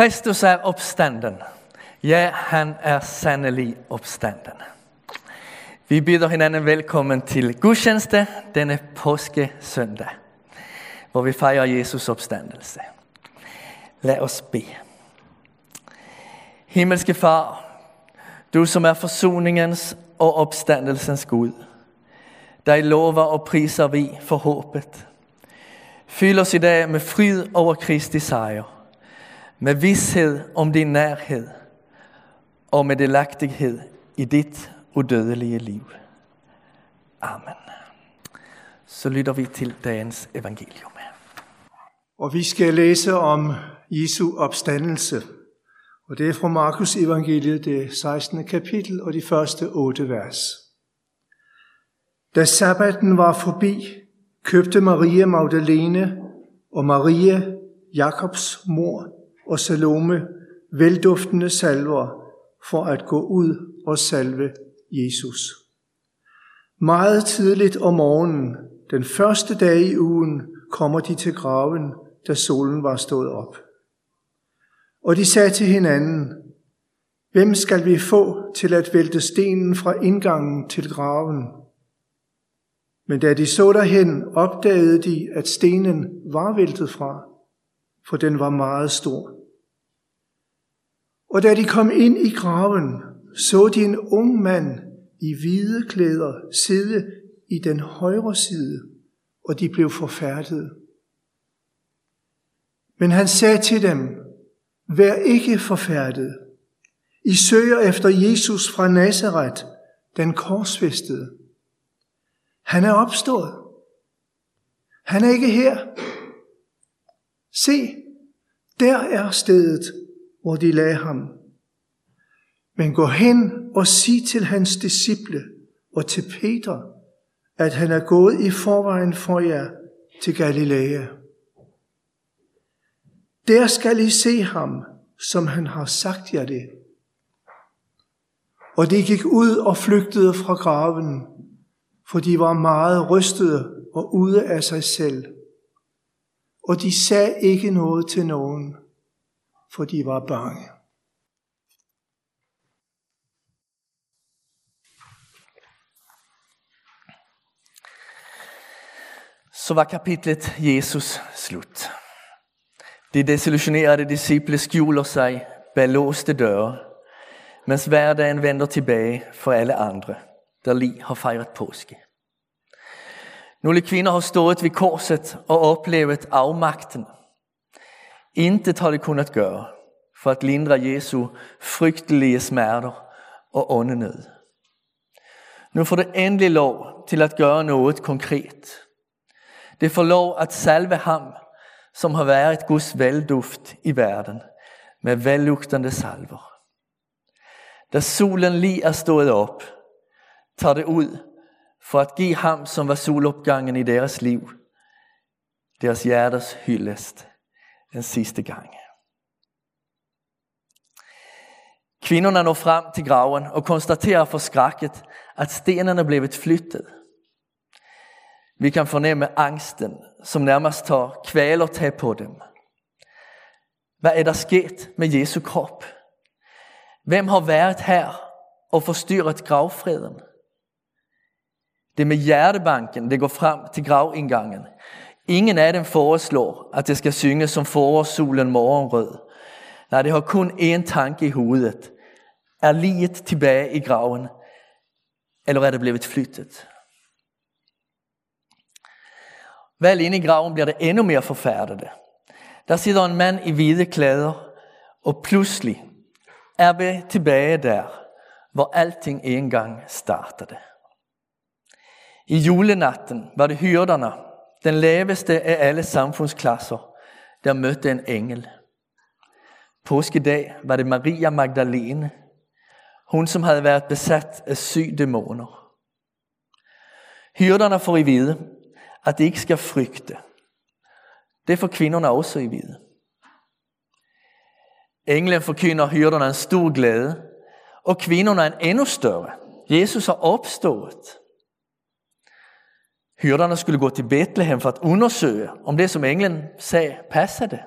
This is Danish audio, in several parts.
Kristus er opstanden. Ja, han er sandelig opstanden. Vi byder hinanden velkommen til gudstjeneste denne påske søndag, hvor vi fejrer Jesus opstandelse. Lad os bede. Himmelske Far, du som er forsoningens og opstandelsens Gud, dig lover og priser vi for håbet. Fyld os i dag med fryd over Kristi sejr, med vidshed om din nærhed og med delagtighed i dit udødelige liv. Amen. Så lytter vi til dagens evangelium. Og vi skal læse om Jesu opstandelse. Og det er fra Markus evangeliet, det 16. kapitel og de første otte vers. Da sabbaten var forbi, købte Maria Magdalene og Maria, Jakobs mor og Salome, velduftende salver for at gå ud og salve Jesus. Meget tidligt om morgenen, den første dag i ugen, kommer de til graven, da solen var stået op. Og de sagde til hinanden, Hvem skal vi få til at vælte stenen fra indgangen til graven? Men da de så derhen, opdagede de, at stenen var væltet fra, for den var meget stor. Og da de kom ind i graven, så de en ung mand i hvide klæder sidde i den højre side, og de blev forfærdet. Men han sagde til dem, vær ikke forfærdet. I søger efter Jesus fra Nazareth, den korsfæstede. Han er opstået. Han er ikke her. Se, der er stedet, hvor de lagde ham. Men gå hen og sig til hans disciple og til Peter, at han er gået i forvejen for jer til Galilea. Der skal I se ham, som han har sagt jer det. Og de gik ud og flygtede fra graven, for de var meget rystede og ude af sig selv. Og de sagde ikke noget til nogen, for de var bange. Så var kapitlet Jesus slut. De desillusionerede disciple skjuler sig bag låste døre, mens hverdagen vender tilbage for alle andre, der lige har fejret påske. Nogle kvinder har stået ved korset og oplevet afmagten. Intet har de kunnet gøre for at lindre Jesu frygtelige smerter og åndenød. Nu får det endelig lov til at gøre noget konkret. Det får lov at salve ham, som har været Guds velduft i verden, med vellugtende salver. Da solen lige er stået op, tager det ud for at give ham, som var solopgangen i deres liv, deres hjertes hyldest en sidste gang. Kvinnorna når frem til graven og konstaterer forskrækket, at stenene er blevet flyttet. Vi kan fornemme angsten, som nærmest tar tag på dem. Hvad er der sket med Jesu krop? Hvem har været her og forstyrret gravfreden? Det er med hjertebanken, det går frem til gravindgangen. Ingen af dem foreslår, at det skal synges som forårssolen morgenrød. Nej, det har kun én tanke i hovedet. Er liget tilbage i graven, eller er det blevet flyttet? Vel inde i graven bliver det endnu mere forfærdet. Der sidder en mand i hvide klæder, og pludselig er vi tilbage der, hvor alting engang startede. I julenatten var det hyrderne, den laveste af alle samfundsklasser, der mødte en engel. Påskedag var det Maria Magdalene, hun som havde været besat af syg dæmoner. Hyrderne får i vide, at de ikke skal frygte. Det får kvinnorna også i vide. Englen forkynder hyrderne en stor glæde, og kvinderne en endnu større. Jesus har opstået. Hyrderne skulle gå til Bethlehem for at undersøge, om det som englen sagde passede.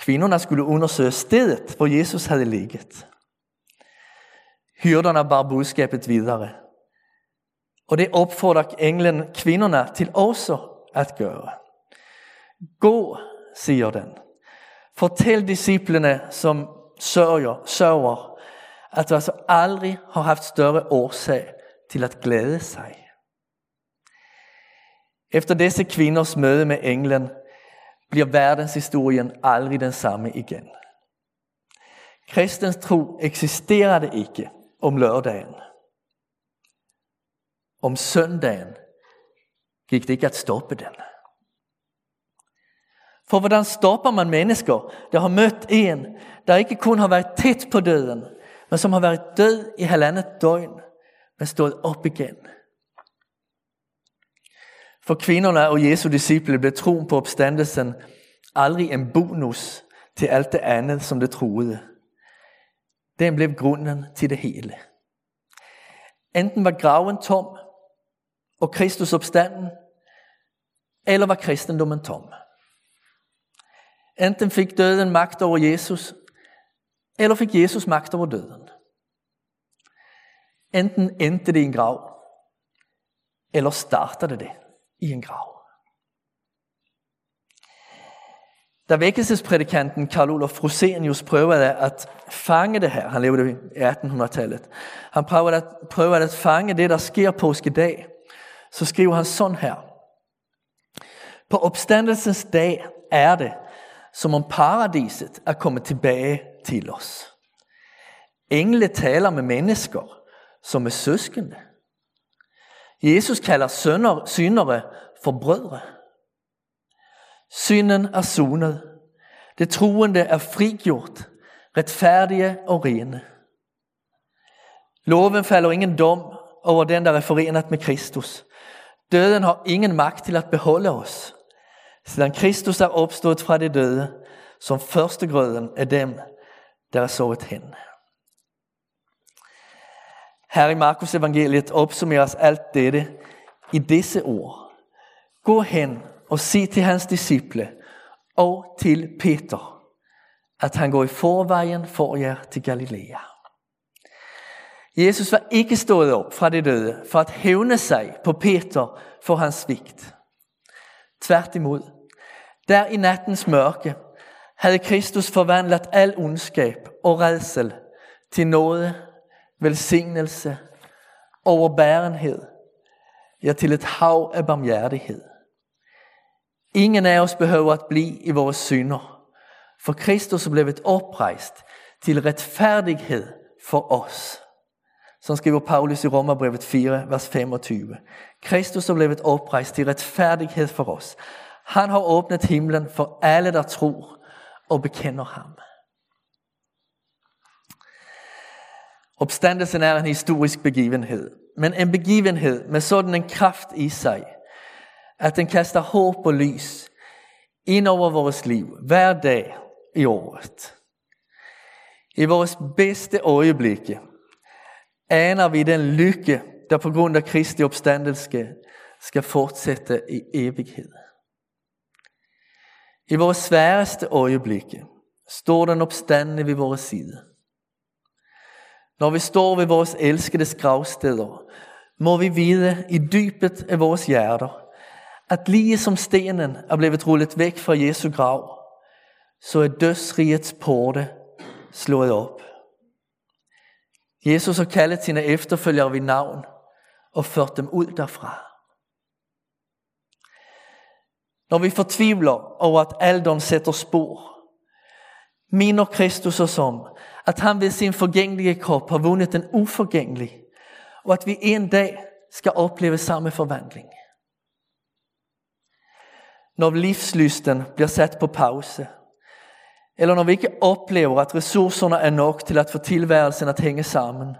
Kvinnorna skulle undersöka stedet hvor Jesus hade ligget. Hyrdarna bar budskabet vidare. Och det opfordrer ängeln kvinnorna till också att gøre. Gå, siger den. Fortæl disciplene som sørger, sørger at du altså aldrig har haft større årsag til at glæde sig. Efter disse kvinders møde med englen bliver verdenshistorien aldrig den samme igen. Kristens tro eksisterede ikke om lørdagen. Om søndagen gik det ikke at stoppe den. For hvordan stopper man mennesker, der har mødt en, der ikke kun har været tæt på døden, men som har været død i halvandet døgn, men stået op igen? For kvinderne og Jesu disciple blev troen på opstandelsen aldrig en bonus til alt det andet, som det troede. Den blev grunden til det hele. Enten var graven tom, og Kristus opstanden, eller var kristendommen tom. Enten fik døden magt over Jesus, eller fik Jesus magt over døden. Enten endte det i en grav, eller startede det i en grav. Da vækkelsesprædikanten Karl Olof Rosenius prøvede at fange det her, han levede i 1800-tallet, han prøvede at, prøvede at fange det, der sker påskedag, så skriver han sådan her. På opstandelsens dag er det, som om paradiset er kommet tilbage til os. Engle taler med mennesker, som er søskende. Jesus kalder sønder, synere for brødre. Synden er sonet. Det troende er frigjort, retfærdige og rene. Loven falder ingen dom over den, der er forenet med Kristus. Døden har ingen magt til at beholde os. Siden Kristus er opstået fra de døde, som førstegrøden er dem, der er sovet hen. Her i Markus evangeliet opsummeres alt dette i disse ord. Gå hen og sig til hans disciple og til Peter, at han går i forvejen for jer til Galilea. Jesus var ikke stået op fra de døde for at hævne sig på Peter for hans svigt. Tværtimod, der i nattens mørke havde Kristus forvandlet al ondskab og redsel til nåde, velsignelse, overbærenhed, ja til et hav af barmhjertighed. Ingen af os behøver at blive i vores synder, for Kristus er blevet oprejst til retfærdighed for os. Som skriver Paulus i Romerbrevet 4, vers 25. Kristus er blevet oprejst til retfærdighed for os. Han har åbnet himlen for alle, der tror og bekender ham. Opstandelsen er en historisk begivenhed, men en begivenhed med sådan en kraft i sig, at den kaster håb og lys ind over vores liv hver dag i året. I vores bedste øjeblikke aner vi den lykke, der på grund af Kristi opstandelse skal fortsætte i evighed. I vores sværeste øjeblikke står den opstande ved vores side. Når vi står ved vores elskedes gravsteder, må vi vide i dybet af vores hjerter, at lige som stenen er blevet rullet væk fra Jesu grav, så er dødsrigets porte slået op. Jesus har kaldet sine efterfølgere ved navn og ført dem ud derfra. Når vi fortvivler over at alderen sætter spor, minder Kristus os om, at han ved sin forgængelige krop har vundet den uforgængelige, og at vi en dag skal opleve samme forvandling. Når livslysten bliver sat på pause, eller når vi ikke oplever at ressourcerne er nok til at få tilværelsen at hænge sammen,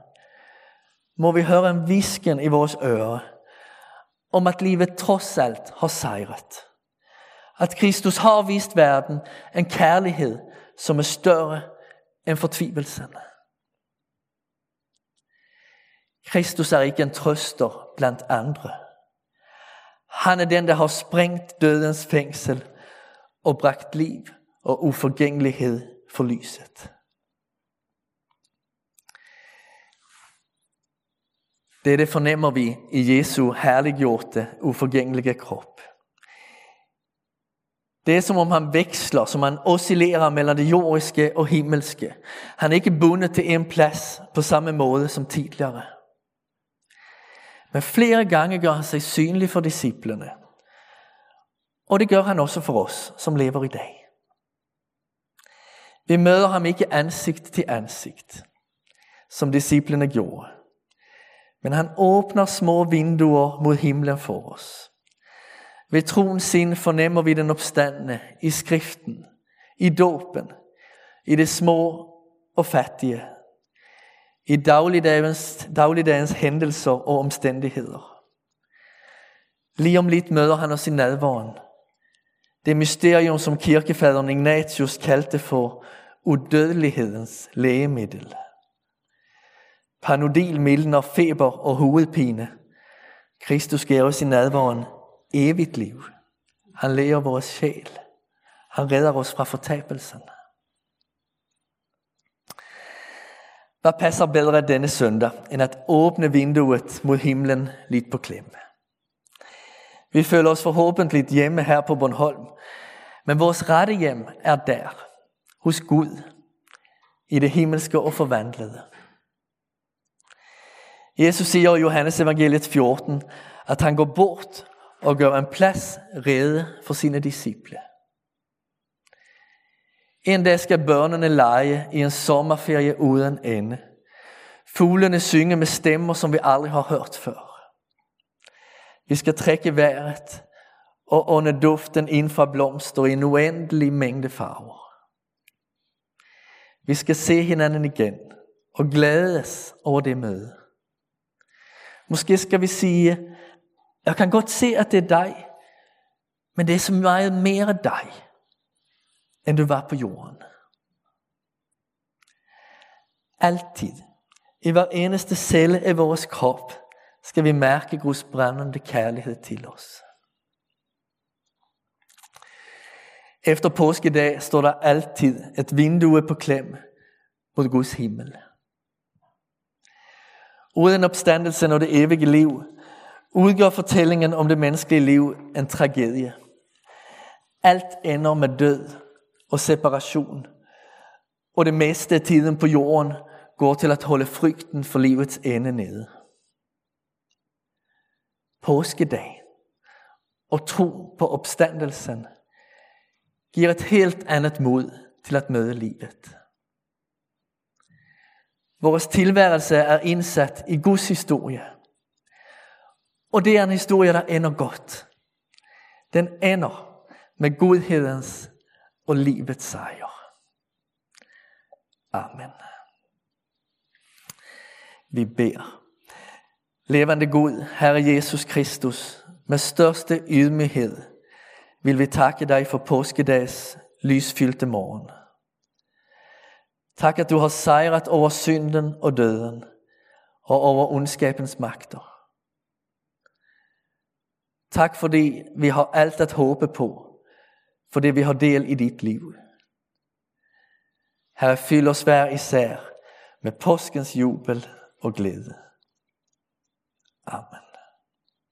må vi høre en visken i vores øre om at livet trods alt har sejret. At Kristus har vist verden en kærlighed, som er større enn fortvilelsen. Kristus er ikke en trøster blant andre. Han er den, der har sprengt dødens fengsel og bragt liv og uforgængelighed for lyset. Dette fornemmer vi i Jesu herliggjorte, uforgængelige krop. Det er som om han veksler, som han oscillerer mellem det jordiske og himmelske. Han er ikke bundet til en plads på samme måde som tidligere. Men flere gange gør han sig synlig for disciplene. Og det gør han også for os, som lever i dag. Vi møder ham ikke ansigt til ansigt, som disciplene gjorde. Men han åbner små vinduer mod himlen for os. Ved troens sind fornemmer vi den opstandende i skriften, i dåpen, i det små og fattige, i dagligdagens, dagligdagens hændelser og omstændigheder. Lige om lidt møder han os i nadvåren. Det mysterium, som kirkefaderen Ignatius kaldte for udødelighedens lægemiddel. Panodil mildner feber og hovedpine. Kristus gav os i nadvåren evigt liv. Han læger vores sjæl. Han redder os fra fortabelsen. Hvad passer bedre denne søndag, end at åbne vinduet mod himlen lidt på klem? Vi føler os forhåbentlig hjemme her på Bornholm, men vores rette hjem er der, hos Gud, i det himmelske og forvandlede. Jesus siger i Johannes evangeliet 14, at han går bort og gør en plads rede for sine disciple. En dag skal børnene lege i en sommerferie uden ende. Fuglene synge med stemmer, som vi aldrig har hørt før. Vi skal trække vejret og ånde duften ind fra blomster i en uendelig mængde farver. Vi skal se hinanden igen og glædes over det møde. Måske skal vi sige, jeg kan godt se, at det er dig, men det er så meget mere dig, end du var på jorden. Altid, i hver eneste celle af vores krop, skal vi mærke Guds brændende kærlighed til os. Efter påskedag står der altid et vindue på klem mod Guds himmel. Uden opstandelsen og det evige liv, udgør fortællingen om det menneskelige liv en tragedie. Alt ender med død og separation, og det meste af tiden på jorden går til at holde frygten for livets ende nede. Påskedag og tro på opstandelsen giver et helt andet mod til at møde livet. Vores tilværelse er indsat i Guds historie. Og det er en historie, der ender godt. Den ender med godhedens og livets sejr. Amen. Vi beder. Levende Gud, Herre Jesus Kristus, med største ydmyghed vil vi takke dig for påskedags lysfyldte morgen. Tak, at du har sejret over synden og døden og over ondskabens magter. Tak fordi vi har alt at håbe på, fordi vi har del i dit liv. Herre, fyld os hver især med påskens jubel og glæde. Amen.